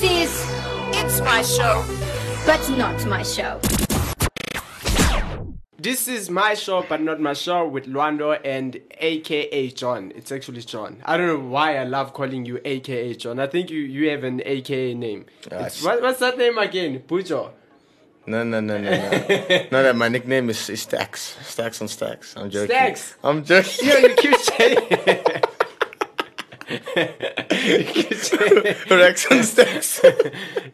This is It's my show. But Not My Show. This is my show, but not my show, with Lwando and AKA John. It's actually John. I don't know why I love calling you AKA John. I think you, you have an AKA name. Ah, It's- what, what's that name again? Bujo. No, no, no, no, no. no, no, my nickname is, is Stacks. Stacks on Stacks. I'm joking. Stacks? I'm joking. Yo, you keep saying. You, keep Rex on Stacks.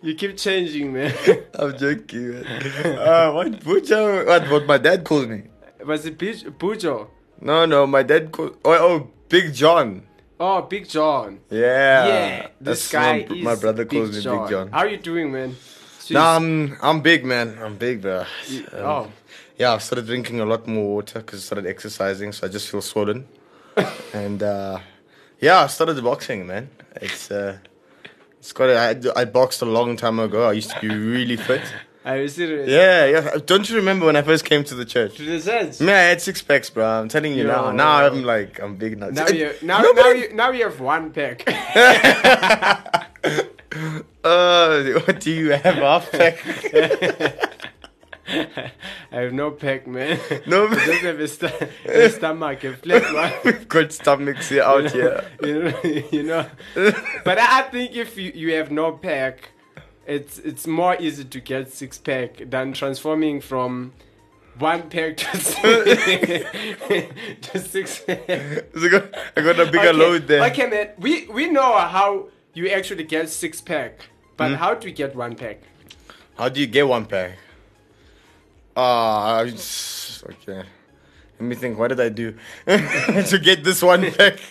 you keep changing, man. I'm joking, man. Uh, what, Bujo? What, what my dad calls me? Was it Bujo? No, no, my dad calls... Oh, oh, Big John. Oh, Big John. Yeah. yeah, this That's guy my, is my brother calls Big me John. Big John. How are you doing, man? No, I'm, I'm big, man. I'm big, bro. You- Um, oh, Yeah, I started drinking a lot more water because I started exercising, so I just feel swollen. and uh, yeah, I started boxing, man. It's uh, it's got. I I boxed a long time ago. I used to be really fit. are you serious? Yeah, yeah. Don't you remember when I first came to the church? To the sense. Man, I had six packs, bro. I'm telling you now. Now I'm like, I'm big now. Now you now, now you now you have one pack. Uh, what do you have? Half pack? I have no pack, man. No, I just have a, st- a stomach, a flat one. We've got stomachs here out here. you know, you know. But I think if you, you have no pack, it's it's more easy to get six pack than transforming from one pack to six. to six pack. So I got- I got a bigger okay. load there. Okay, man. We we know how you actually get six pack, but Hmm? how do you get one pack? How do you get one pack? Ah, it's- okay. Let me think. What did I do to get this one back?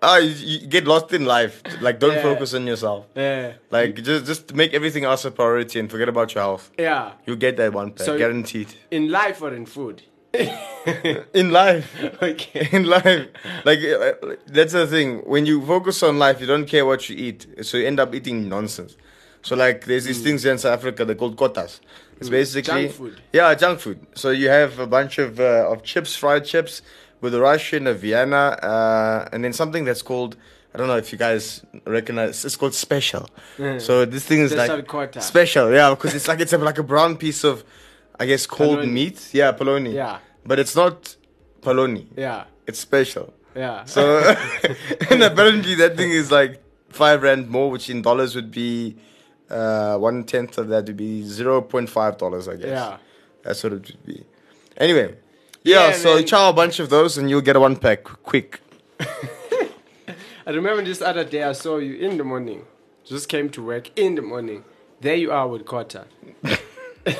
Ah, you, you get lost in life. Like, don't Yeah. focus on yourself. Yeah. Like, just just make everything else a priority and forget about your health. Yeah. You get that one pack, So- guaranteed. In life or in food? In life. okay. in life like uh, that's the thing when you focus on life you don't care what you eat so you end up eating nonsense so like there's these things here in south africa they're called kotas it's basically Mm. Junk food. yeah junk food so you have a bunch of uh, of chips fried chips with a russian a vienna uh, and then something that's called I don't know if you guys recognize. It's called special. So this thing is Special like special, yeah, because it's like it's a, like a brown piece of, I guess, cold Polony. meat. Yeah, polony. Yeah. but it's not polony. Yeah. It's special. Yeah. So, and apparently that thing is like five rand more, which in dollars would be uh, one tenth of that would be zero point five dollars, I guess. Yeah. that's what it would be. Anyway, yeah. Yeah, so you chow a bunch of those, and you'll get a one pack quick. I remember this other day I saw you in the morning. Just came to work in the morning. There you are with kota.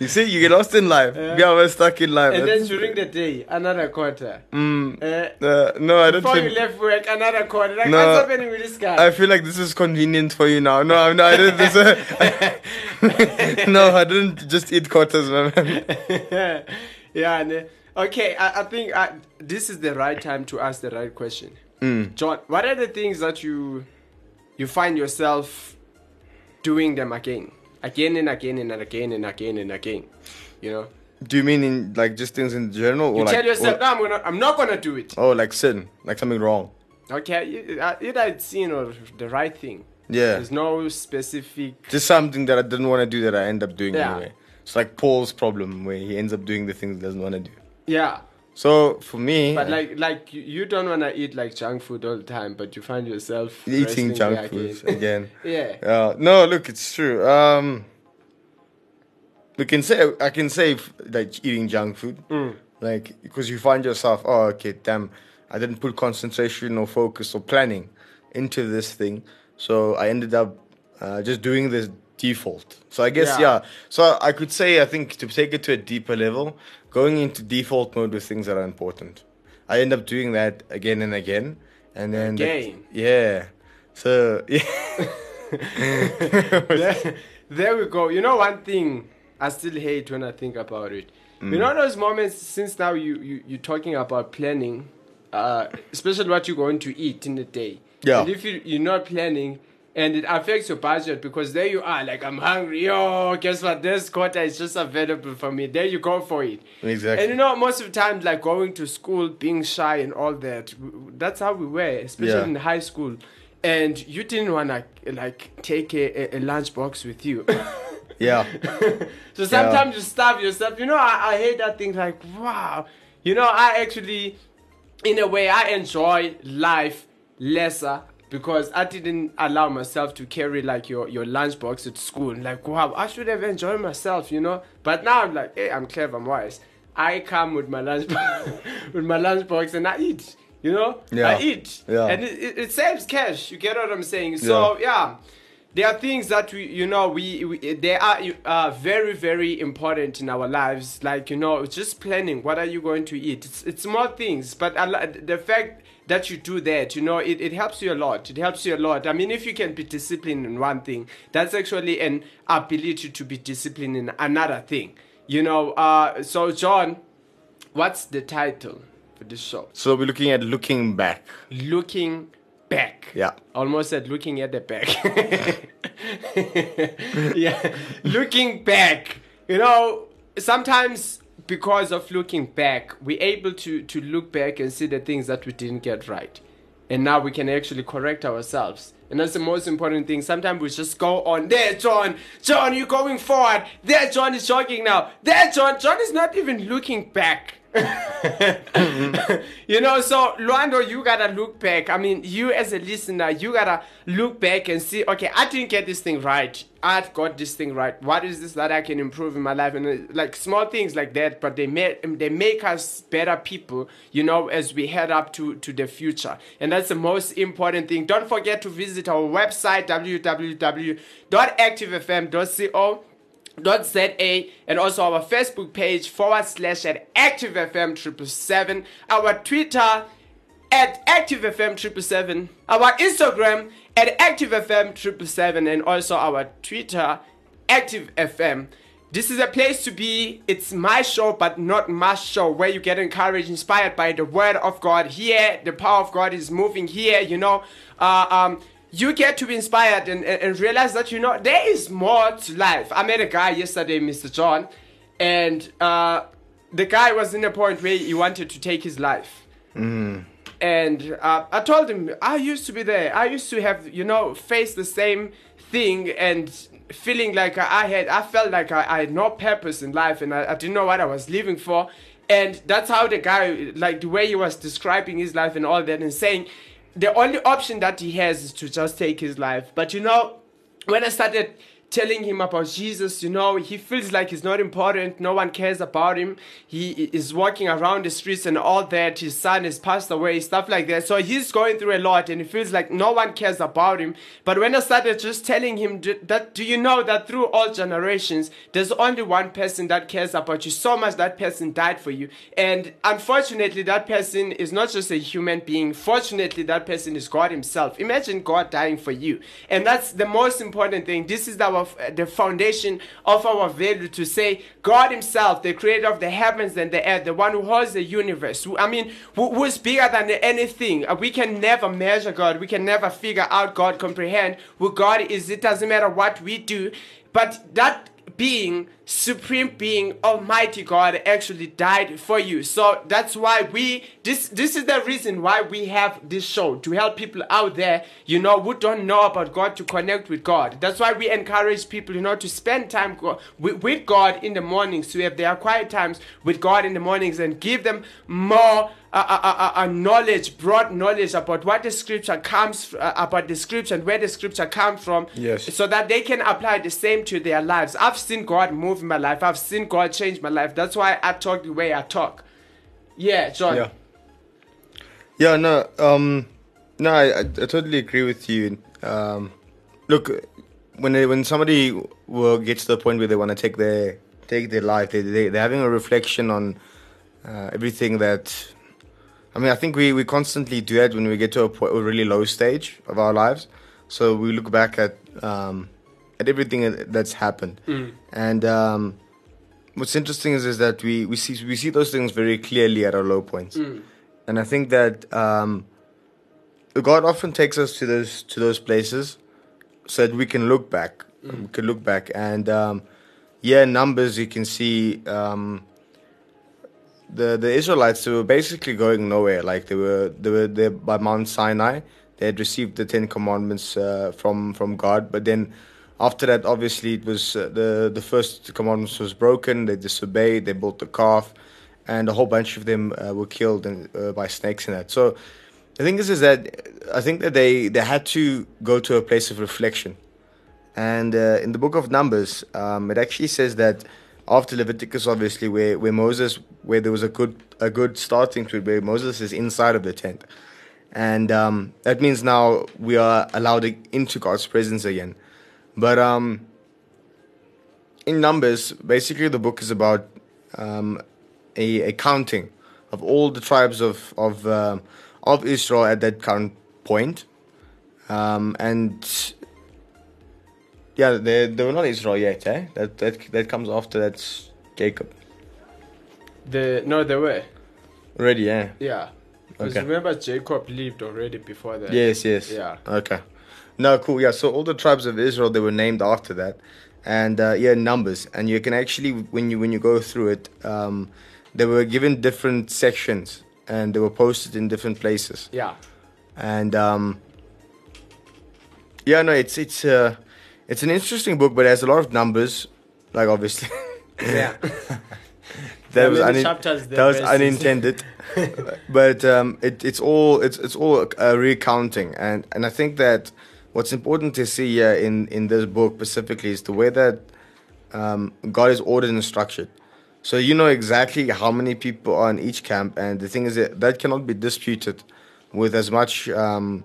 You see, you get lost in life. Yeah. Yeah, we're stuck in life. And then during the day, another quarter. Mm, Uh, uh, no, I don't before you left work, another quarter. Like, No. what's happening with this guy? I feel like this is convenient for you now. No, I'm not. I didn't. This, no, I didn't just eat quarters, man. yeah, and, uh, okay, I, I think I, this is the right time to ask the right question. Mm. John, what are the things that you you find yourself doing them again? Again and again and again and again and again. You know? Do you mean in like just things in general, or You like tell yourself, or- no, I'm, gonna, I'm not gonna do it. oh, like sin, like something wrong? Okay, either it's sin or the right thing. Yeah, There's no specific. just something that I didn't want to do that I end up doing Yeah. anyway. It's like Paul's problem where he ends up doing the things he doesn't want to do. Yeah, So for me, but like like you, don't wanna eat like junk food all the time, but you find yourself eating junk food again. yeah. Uh, no, look, it's true. Um, we can say I can say like eating junk food, Mm. like because you find yourself, oh, okay, damn, I didn't put concentration or focus or planning into this thing, so I ended up uh, just doing this default. So I guess Yeah. yeah. So I could say I think to take it to a deeper level, going into default mode with things that are important. I end up doing that again and again, and then the- yeah. So yeah. there, there we go. You know one thing I still hate when I think about it. You know those moments since now you, you you're talking about planning, uh, especially what you're going to eat in the day. Yeah. And if you you're not planning and it affects your budget because there you are, like I'm hungry. Yo, guess what? This quarter is just available for me. There you go for it. Exactly. And you know, most of the time, like going to school, being shy and all that, that's how we were, especially Yeah. in high school. and you didn't want to like take a, a, a lunchbox with you. Yeah. so sometimes you starve yourself. You know, I, I hate that thing. Like, wow. You know, I actually, in a way, I enjoy life lesser because I didn't allow myself to carry like your your lunchbox at school. Like, wow, I should have enjoyed myself. You know. But now I'm like, hey, I'm clever, I'm wise. I come with my lunch with my lunchbox and I eat. You know, Yeah. I eat, Yeah. and it, it, it saves cash. You get what I'm saying? So yeah there are things that we you know we, we they are uh, very very important in our lives like you know just planning what are you going to eat it's, it's small things but lo- the fact that you do that you know it, it helps you a lot it helps you a lot i mean if you can be disciplined in one thing that's actually an ability to be disciplined in another thing you know uh so john what's the title for this show So we're looking at looking back. looking back. Yeah. Almost at looking at the back. yeah. Looking back. You know, sometimes because of looking back, we're able to, to look back and see the things that we didn't get right. And now we can actually correct ourselves. And that's the most important thing. Sometimes we just go on there, John. John, you're going forward. There, John is jogging now. There, John. John is not even looking back. you know, so Lwando, you gotta look back. I mean, you as a listener, you gotta look back and see, okay, I didn't get this thing right. I've got this thing right. What is this that I can improve in my life? And uh, like small things like that, but they make they make us better people, you know, as we head up to to the future. And that's the most important thing. Don't forget to visit our website www.activefm.co dot za and also our facebook page forward slash at activefm triple seven our twitter at activefm triple seven our instagram at activefm triple seven and also our twitter activefm. This is a place to be. It's my show but not my show where you get encouraged inspired by the word of god. Here the power of god is moving here you know. Uh, um you get to be inspired and, and, and realize that you know there is more to life. I met a guy yesterday, Mr. John, and uh, the guy was in a point where he wanted to take his life. And uh, I told him I used to be there. I used to have you know face the same thing and feeling like I had I felt like I, I had no purpose in life and I, I didn't know what I was living for. And that's how the guy like the way he was describing his life and all that and saying the only option that he has is to just take his life. But you know, when I started telling him about Jesus, you know, he feels like he's not important. No one cares about him. He is walking around the streets and all that. His son has passed away, stuff like that. So he's going through a lot and he feels like no one cares about him. But when I started just telling him that, do you know that through all generations, there's only one person that cares about you so much that person died for you. And unfortunately, that person is not just a human being. Fortunately, that person is God Himself. Imagine God dying for you. And that's the most important thing. This is our the foundation of our value to say God Himself, the creator of the heavens and the earth, the one who holds the universe. Who, I mean, who, who is bigger than anything. Uh, We can never measure God. We can never figure out God, comprehend who God is. It doesn't matter what we do. But that being, supreme being, almighty God actually died for you. So that's why we this this is the reason why we have this show to help people out there, you know, who don't know about God to connect with God. That's why we encourage people, you know, to spend time with, with God in the mornings, to have their quiet times with God in the mornings and give them more a, knowledge, broad knowledge about what the scripture comes uh, about the scripture and where the scripture comes from, Yes. so that they can apply the same to their lives. I've seen God move in my life. I've seen God change my life. That's why I talk the way I talk. Yeah, John. Yeah. Yeah, no, um, no, I, I, I totally agree with you. Um, look, when they, when somebody will get to the point where they want to take their take their life, they, they they're having a reflection on uh, everything that. I mean, I think we, we constantly do that when we get to a, point, a really low stage of our lives. So we look back at um, at everything that's happened, and um, what's interesting is, is that we, we see we see those things very clearly at our low points, and I think that um, God often takes us to those to those places so that we can look back, we can look back, and um, yeah, numbers you can see um, the the Israelites they were basically going nowhere. Like they were they were there by Mount Sinai. they had received the Ten Commandments uh, from from God, but then after that, obviously, it was uh, the the first commandments was broken. They disobeyed. They built the calf, and a whole bunch of them uh, were killed uh, by snakes and that. So, the thing is, is that I think that they they had to go to a place of reflection, and uh, in the book of Numbers, um, it actually says that after Leviticus, obviously, where where Moses, where there was a good a good starting to it, where Moses is inside of the tent, and um, that means now we are allowed into God's presence again. But um, in Numbers, basically, the book is about um, a, a counting of all the tribes of of um of Israel at that current point, um, and yeah, they they were not Israel yet, eh? That that that comes after that's Jacob. The no, they were. Already, yeah. Yeah. Because Okay. remember Jacob lived already before that. Yes, yes. Yeah. Okay. No, cool. Yeah. So all the tribes of Israel they were named after that, and uh, yeah, numbers. And you can actually when you when you go through it, um, they were given different sections and they were posted in different places. Yeah. And um, yeah, no, it's it's uh, it's an interesting book, but it has a lot of numbers. Like obviously, Yeah. that was unin- that there was unintended. but um, it, it's all it's it's all a recounting, and and I think that what's important to see here in in this book specifically is the way that um, God is ordered and structured. So you know exactly how many people are in each camp, and the thing is that that cannot be disputed with as much um,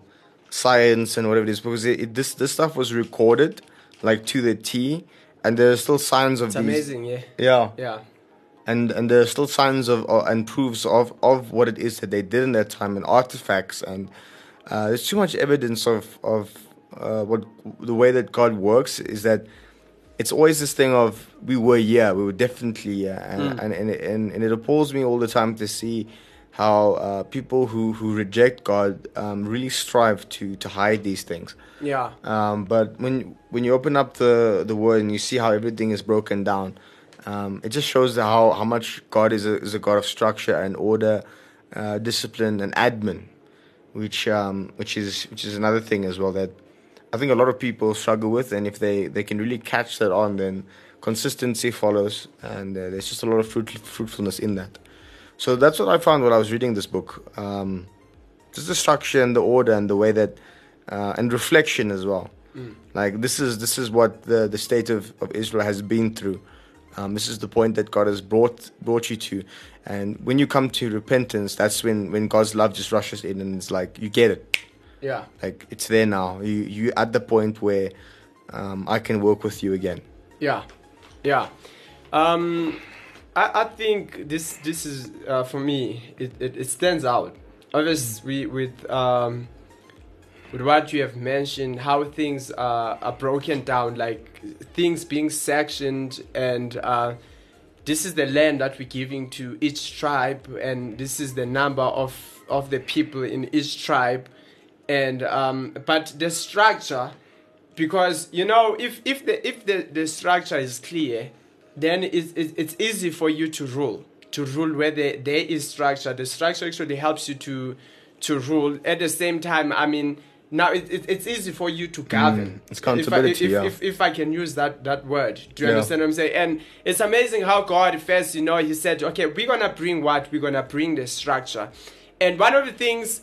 science and whatever it is, because it, it, this this stuff was recorded like to the T, and there are still signs of It's these. amazing, yeah. Yeah, Yeah. and and there are still signs of uh, and proofs of of what it is that they did in that time and artifacts and uh, there's too much evidence of of uh, what the way that God works is that it's always this thing of we were here we were definitely here and and, and, and and it appalls me all the time to see how uh, people who who reject God um, really strive to to hide these things. Yeah. Um, but when when you open up the the word and you see how everything is broken down, um, it just shows how how much God is a is a God of structure and order, uh, discipline and admin, which um, which is which is another thing as well that I think a lot of people struggle with, and if they they can really catch that on, then consistency follows, and uh, there's just a lot of fruit, fruitfulness in that. So that's what I found when I was reading this book. Um, just the structure and the order and the way that uh, and reflection as well. Like this is this is what the the state of, of Israel has been through. Um, this is the point that God has brought brought you to, and when you come to repentance, that's when when God's love just rushes in and it's like you get it, Yeah. like it's there now. You you at the point where um, I can work with you again. Yeah, yeah. Um, I, I think this this is uh, for me. It, it, it stands out. Obviously, with um, with what you have mentioned, how things uh, are broken down, like things being sectioned, and uh, this is the land that we're giving to each tribe, and this is the number of of the people in each tribe, and um, but the structure because you know if if the if the, the structure is clear then it's, it's easy for you to rule to rule where there, there is structure. The structure actually helps you to to rule. At the same time i mean now it, it, it's easy for you to govern. Mm, it's if I, accountability, if, yeah. if, if i can use that that word do you Yeah. understand what i'm saying? And it's amazing how god first you know he said okay we're gonna bring what? We're gonna bring the structure. And one of the things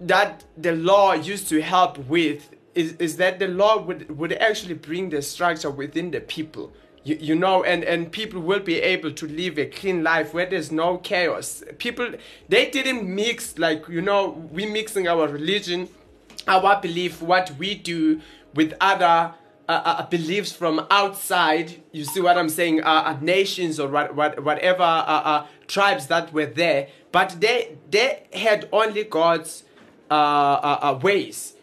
that the law used to help with is, is that the law would, would actually bring the structure within the people you, you know and, and people will be able to live a clean life where there's no chaos. People they didn't mix like you know we mixing our religion our belief what we do with other uh, uh, beliefs from outside. You see what i'm saying? Uh, uh, nations or what, what, whatever uh, uh, tribes that were there. But they they had only god's uh,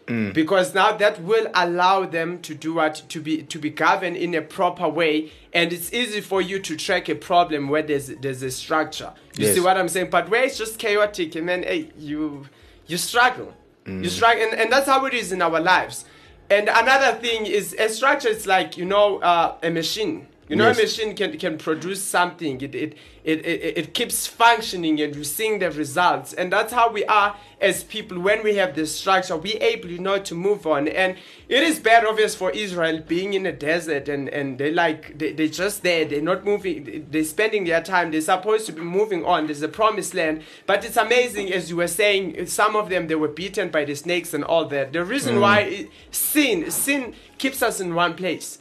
uh, because now that will allow them to do what to be to be governed in a proper way and it's easy for you to track a problem where there's there's a structure. You Yes. see what i'm saying? But where it's just chaotic and then hey, you you struggle. You struggle and, and that's how it is in our lives. And another thing is a structure is like you know uh, a machine You know, Yes. a machine can, can produce something. It, it, it, it, it keeps functioning and you're seeing the results. And that's how we are as people when we have this structure. We're able, you know, to move on. And it is bad, obvious, for Israel being in a desert and, and they like, they, they're just there. They're not moving. They're spending their time. They're supposed to be moving on. There's a promised land. But it's amazing, as you were saying, some of them, they were beaten by the snakes and all that. The reason mm. why it, sin, sin keeps us in one place.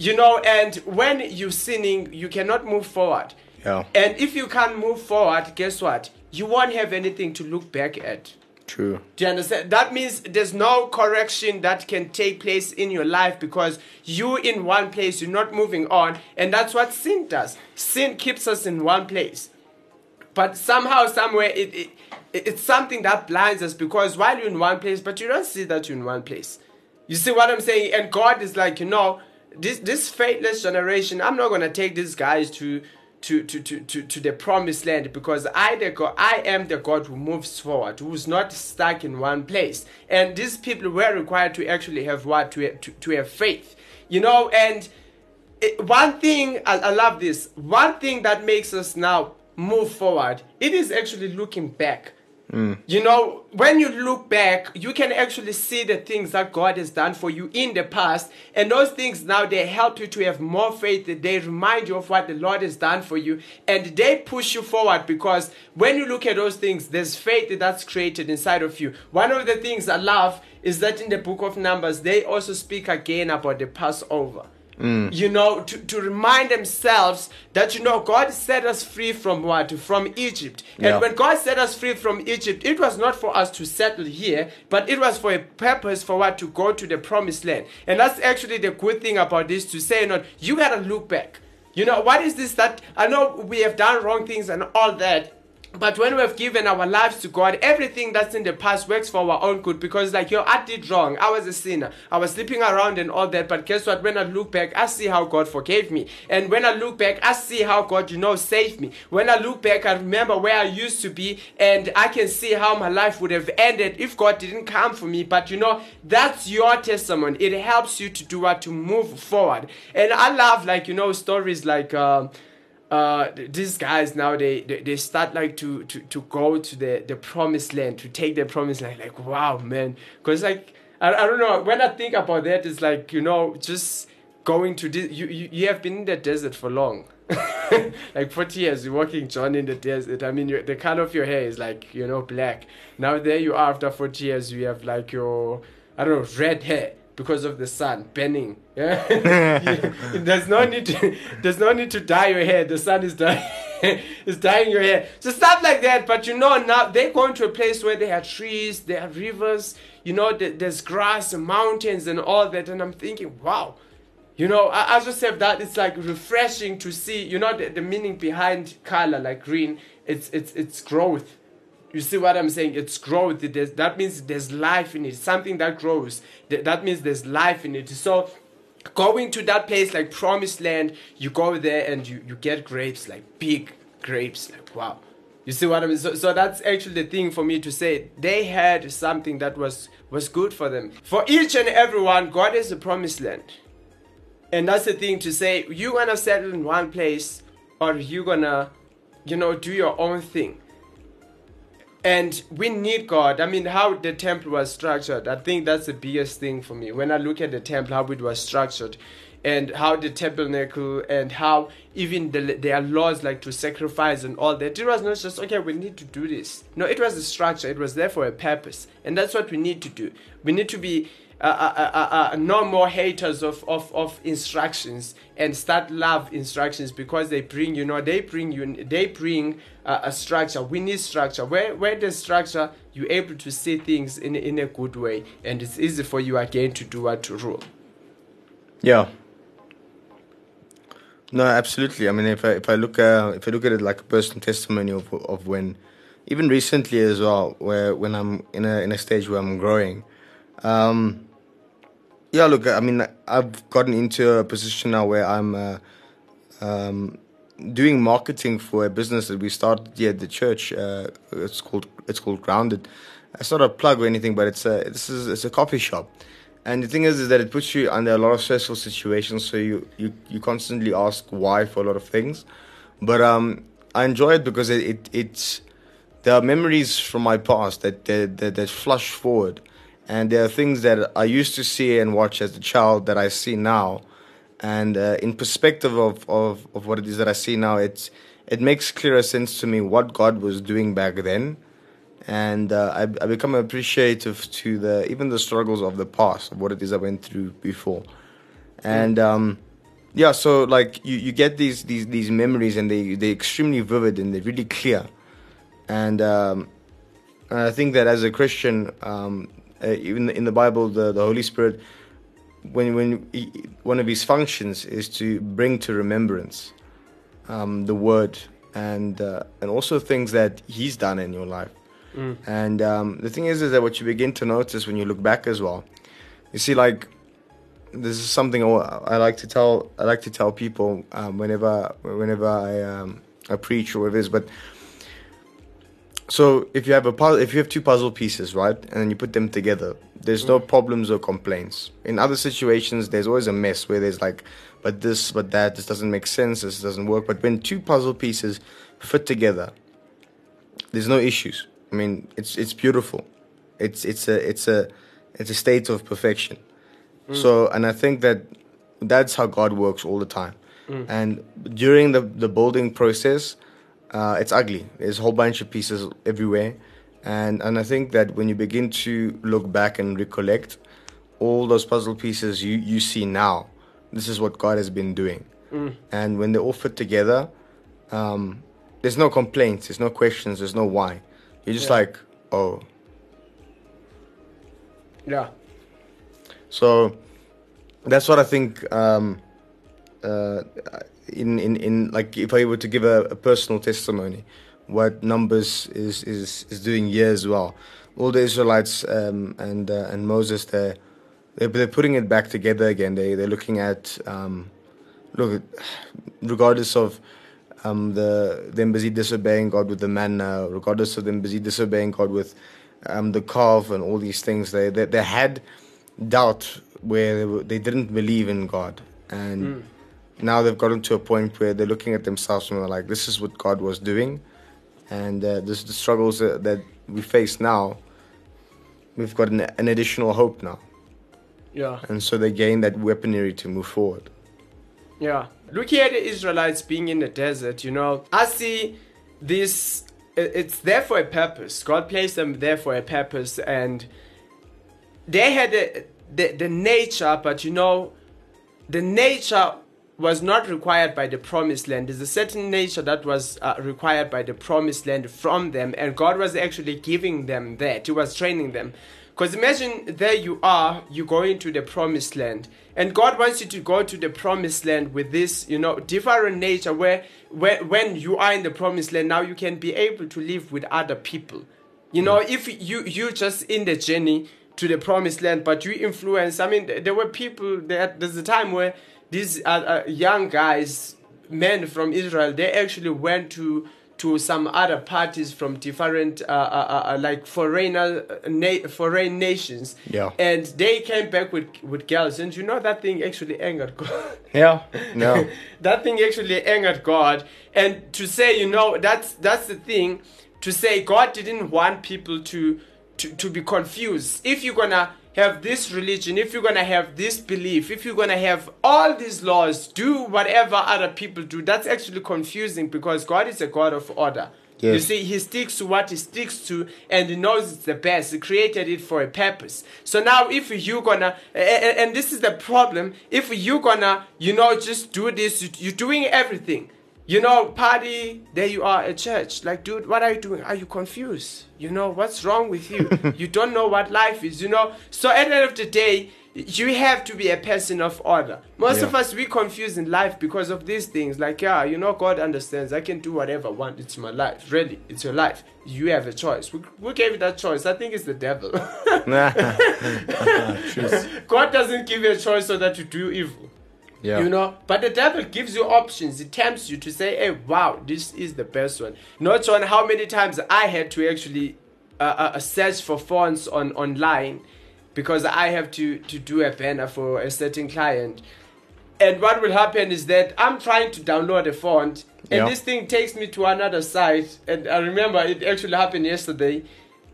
You know, and when you're sinning, you cannot move forward. Yeah. And if you can't move forward, guess what? You won't have anything to look back at. True. Do you understand? That means there's no correction that can take place in your life because you in one place, you're not moving on, and that's what sin does. Sin keeps us in one place. But somehow, somewhere, it, it it's something that blinds us because while you're in one place, but you don't see that you're in one place. You see what I'm saying? And God is like, you know, this this faithless generation, I'm not gonna take these guys to to, to, to, to, to the promised land because I the God I am the God who moves forward, who's not stuck in one place. And these people were required to actually have what to to, to have faith. You know, and it, one thing I, I love this one thing that makes us now move forward it is actually looking back Mm. you know when you look back you can actually see the things that god has done for you in the past and those things now they help you to have more faith. They remind you of what the lord has done for you and they push you forward because when you look at those things there's faith that's created inside of you. One of the things i love is that in the book of numbers they also speak again about the passover Mm. you know, to, to remind themselves that, you know, God set us free from what? From Egypt. And Yeah. when God set us free from Egypt, it was not for us to settle here, but it was for a purpose for what? To go to the promised land. And that's actually the good thing about this to say, you know, you gotta look back. You know, what is this that I know we have done wrong things and all that. But when we have given our lives to God, everything that's in the past works for our own good because, like, yo, I did wrong. I was a sinner. I was sleeping around and all that. But guess what? When I look back, I see how God forgave me. And when I look back, I see how God, you know, saved me. When I look back, I remember where I used to be and I can see how my life would have ended if God didn't come for me. But, you know, that's your testimony. It helps you to do what? To move forward. And I love, like, you know, stories like, uh Uh, th- these guys now they, they they start like to to to go to the the promised land to take the promised land like wow man. Because like I, I don't know when i think about that it's like you know just going to this you, you you have been in the desert for long. Like 40 years you're walking john in the desert. I mean you the color of your hair is like you know black. Now there you are after 40 years you have like your i don't know red hair because of the sun burning yeah there's no need to there's no need to dye your hair the sun is dyeing is dyeing your hair so stuff like that but you know now they're going to a place where there are trees there are rivers you know there's grass and mountains and all that and i'm thinking wow you know, I, I just have that. It's like refreshing to see. You know, the, the meaning behind color, like green. It's it's it's growth. You see what I'm saying? It's growth. It is, that means there's life in it. Something that grows. That, means there's life in it. So, going to that place like promised land, you go there and you you get grapes, like big grapes. Like wow. You see what I mean? So, so that's actually the thing for me to say. They had something that was was good for them. For each and everyone, God is the promised land. And that's the thing to say, you gonna settle in one place or you gonna, you know, do your own thing. And we need God. I mean, how the temple was structured, I think that's the biggest thing for me. When I look at the temple, how it was structured, and how the tabernacle, and how even the, there are laws like to sacrifice and all that. It was not just, okay, we need to do this. No, it was a structure, it was there for a purpose. And that's what we need to do. We need to be uh, uh, uh, uh, no more haters of, of, of instructions and start love instructions because they bring you know they bring you they bring uh, a structure we need structure where where there's structure you're able to see things in, in a good way and it's easy for you again to do what to rule Yeah. No, absolutely. I mean, if I if I look uh, if I look at it like a personal testimony of of when, even recently as well, where when I'm in a in a stage where I'm growing, um, yeah. Look, I mean, I've gotten into a position now where I'm uh, um, doing marketing for a business that we started here at the church. Uh, it's called it's called Grounded. It's not a plug or anything, but it's a this is it's a coffee shop, And the thing is, is that it puts you under a lot of stressful situations. So you you, you constantly ask why for a lot of things. But um, I enjoy it because it, it it's there are memories from my past that that, that that flush forward, and there are things that I used to see and watch as a child that I see now, and uh, in perspective of, of of what it is that I see now, it's it makes clearer sense to me what God was doing back then, and uh, I I become appreciative to the even the struggles of the past of what it is I went through before, and um yeah so like you, you get these these these memories and they they're extremely vivid and they're really clear. And um and i think that as a christian um uh, even in the bible the, the holy spirit when when he, one of his functions is to bring to remembrance um the word and uh, and also things that he's done in your life and um the thing is is that what you begin to notice when you look back as well you see like this is something I I like to tell. I like to tell people um, whenever whenever I um, I preach or whatever it is. But so if you have a puzzle, if you have two puzzle pieces, right, and then you put them together, there's no mm. problems or complaints. In other situations, there's always a mess where there's like, but this, but that, this doesn't make sense, this doesn't work. But when two puzzle pieces fit together, there's no issues. I mean, it's it's beautiful. It's it's a it's a it's a state of perfection. Mm. So, and I think that that's how God works all the time. Mm. And during the the building process, uh, it's ugly. There's a whole bunch of pieces everywhere, and and I think that when you begin to look back and recollect all those puzzle pieces you you see now, this is what God has been doing. And when they all fit together, um, there's no complaints, there's no questions, there's no why. You're just Yeah. like, oh, Yeah. So that's what I think. Um, uh, in in in like, if I were to give a, a personal testimony, what numbers is is is doing here as well. All the Israelites um, and uh, and Moses, they're, they're they're putting it back together again. They they're looking at um, look, regardless of um, the them busy disobeying God with the manna, regardless of them busy disobeying God with um, the calf and all these things, they they, they had doubt where they, were, they didn't believe in God, and now they've gotten to a point where they're looking at themselves and they're like, "This is what God was doing," and uh, this the struggles that, that we face now. We've got an, an additional hope now, Yeah. and so they gain that weaponry to move forward. Yeah. Look at the Israelites being in the desert, you know. I see this, it's there for a purpose. God placed them there for a purpose, and they had the, the, the nature, but you know, the nature was not required by the promised land. There's a certain nature that was uh, required by the promised land from them, and God was actually giving them that. He was training them. Because imagine there you are, you go into the promised land, and God wants you to go to the promised land with this, you know, different nature where, where when you are in the promised land, now you can be able to live with other people. You know, if you you just in the journey to the promised land, but you influence. I mean, there were people. There, there's a time where these uh, uh, young guys, men from Israel, they actually went to to some other parties from different, uh, uh, uh, like foreigner, uh, na- foreign nations. Yeah. And they came back with with girls, and you know that thing actually angered God. Yeah, no, that thing actually angered God. And to say, you know, that's that's the thing. To say God didn't want people to to, to be confused. If you're gonna have this religion, if you're gonna have this belief, if you're gonna have all these laws, do whatever other people do, that's actually confusing because God is a God of order. You see, he sticks to what he sticks to and he knows it's the best. He created it for a purpose. So now if you're gonna, a- a- and this is the problem, if you're gonna, you know, just do this, you're doing everything. You know, party, there you are at church. Like, dude, what are you doing? Are you confused? You know, what's wrong with you? you don't know what life is, you know? So at the end of the day, you have to be a person of order. Most of us we confuse in life because of these things. Like, yeah, you know, God understands. I can do whatever I want. It's my life. Really, it's your life. You have a choice. We, who gave you that choice? I think it's the devil. God doesn't give you a choice so that you do evil. Yeah, You know, but the devil gives you options. It tempts you to say, "Hey, wow, this is the best one." Not on how many times I had to actually uh, uh, search for phones on online, because I have to to do a banner for a certain client. And what will happen is that I'm trying to download a font, and Yeah. this thing takes me to another site. And I remember it actually happened yesterday.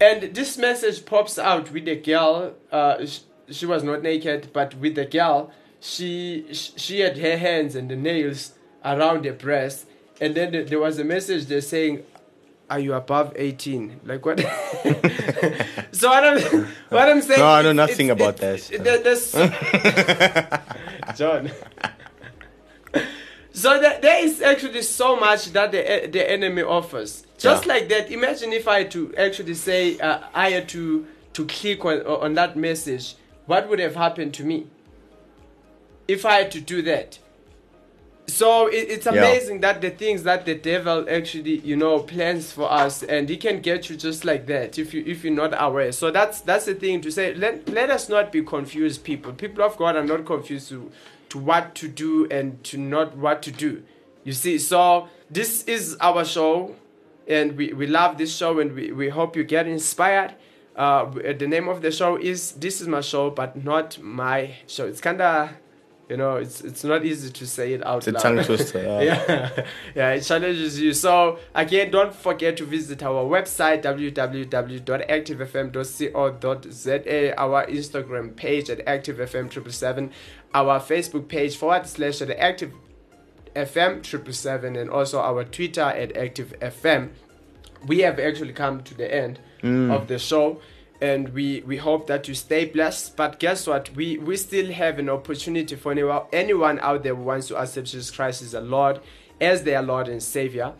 And this message pops out with a girl. Uh, sh- she was not naked, but with the girl, she she had her hands and the nails around her breast. And then th- there was a message there saying, "Are you above 18?" Like what? so what I'm what I'm saying. No, I know nothing it's- about it's- that. there- there's- John. So there, there is actually so much that the the enemy offers. Just Yeah. like that, imagine if I had to actually say uh, I had to to click on on that message, what would have happened to me? If I had to do that. So it, it's Yeah. amazing that the things that the devil actually you know plans for us, and he can get you just like that if you if you're not aware. So that's that's the thing to say. Let let us not be confused, people. People of God are not confused to to what to do and to not what to do. You see, so this is our show, and we, we love this show, and we, we hope you get inspired. Uh, the name of the show is This Is My Show, but not my show. It's kind of, you know, it's it's not easy to say it out It's a loud. tongue twister. Yeah. yeah, yeah, it challenges you. So again, don't forget to visit our website www.activefm.co.za, our Instagram page at activefm777, our Facebook page forward slash at active FM triple seven, and also our Twitter at active FM. We have actually come to the end mm. of the show, and we we hope that you stay blessed. But guess what? We we still have an opportunity for anyone anyone out there who wants to accept Jesus Christ as a Lord, as their Lord and Savior.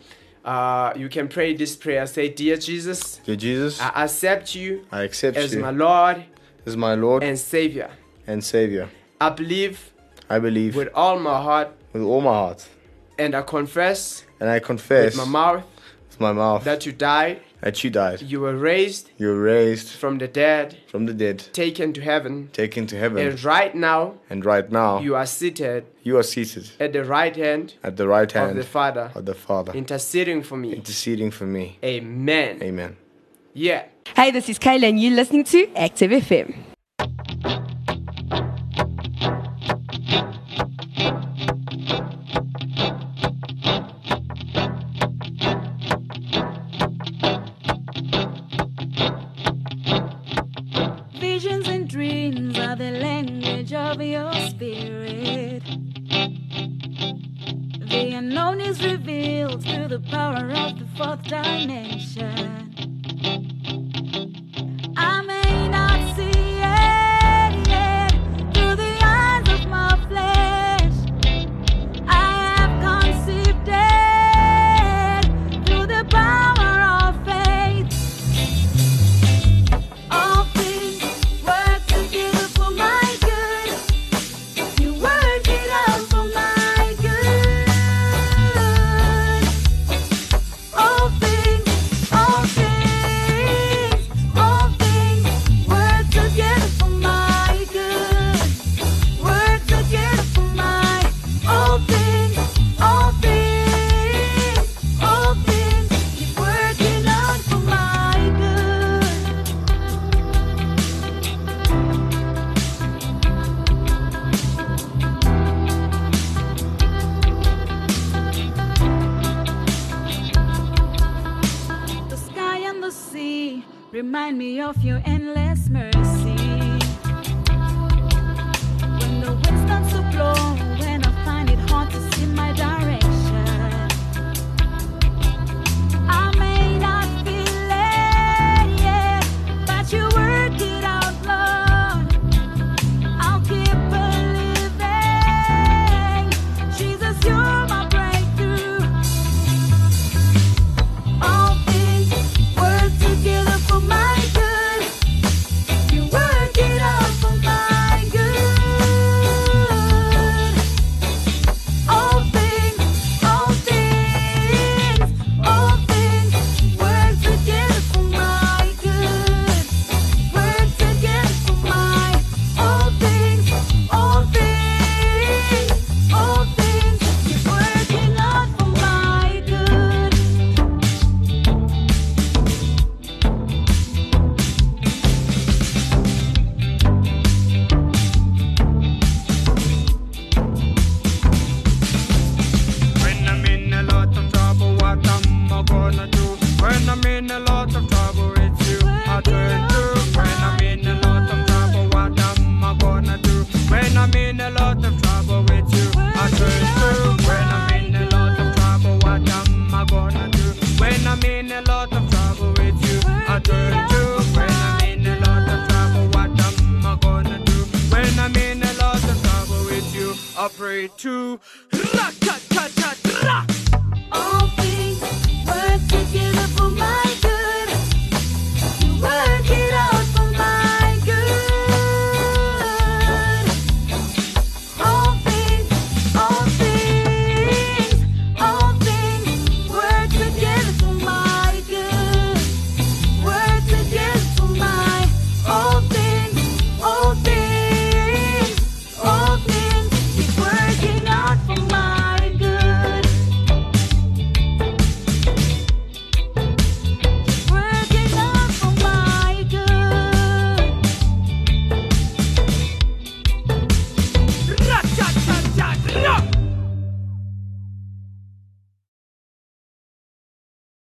Uh, you can pray this prayer. Say, "Dear Jesus, Dear Jesus, I accept you I accept as you my Lord as my Lord and Savior. and Savior. I believe I believe with all my heart, with all my heart, and I confess and I confess with my mouth with my mouth that you died, that you died. you were raised You were raised from the dead, from the dead, taken to heaven, taken to heaven, and right now and right now you are seated you are seated at the right hand at the right hand of hand the Father, of the Father, interceding for me. interceding for me. Amen. Amen. Yeah. Hey, this is Kayla, and you're listening to Active FM. pray to.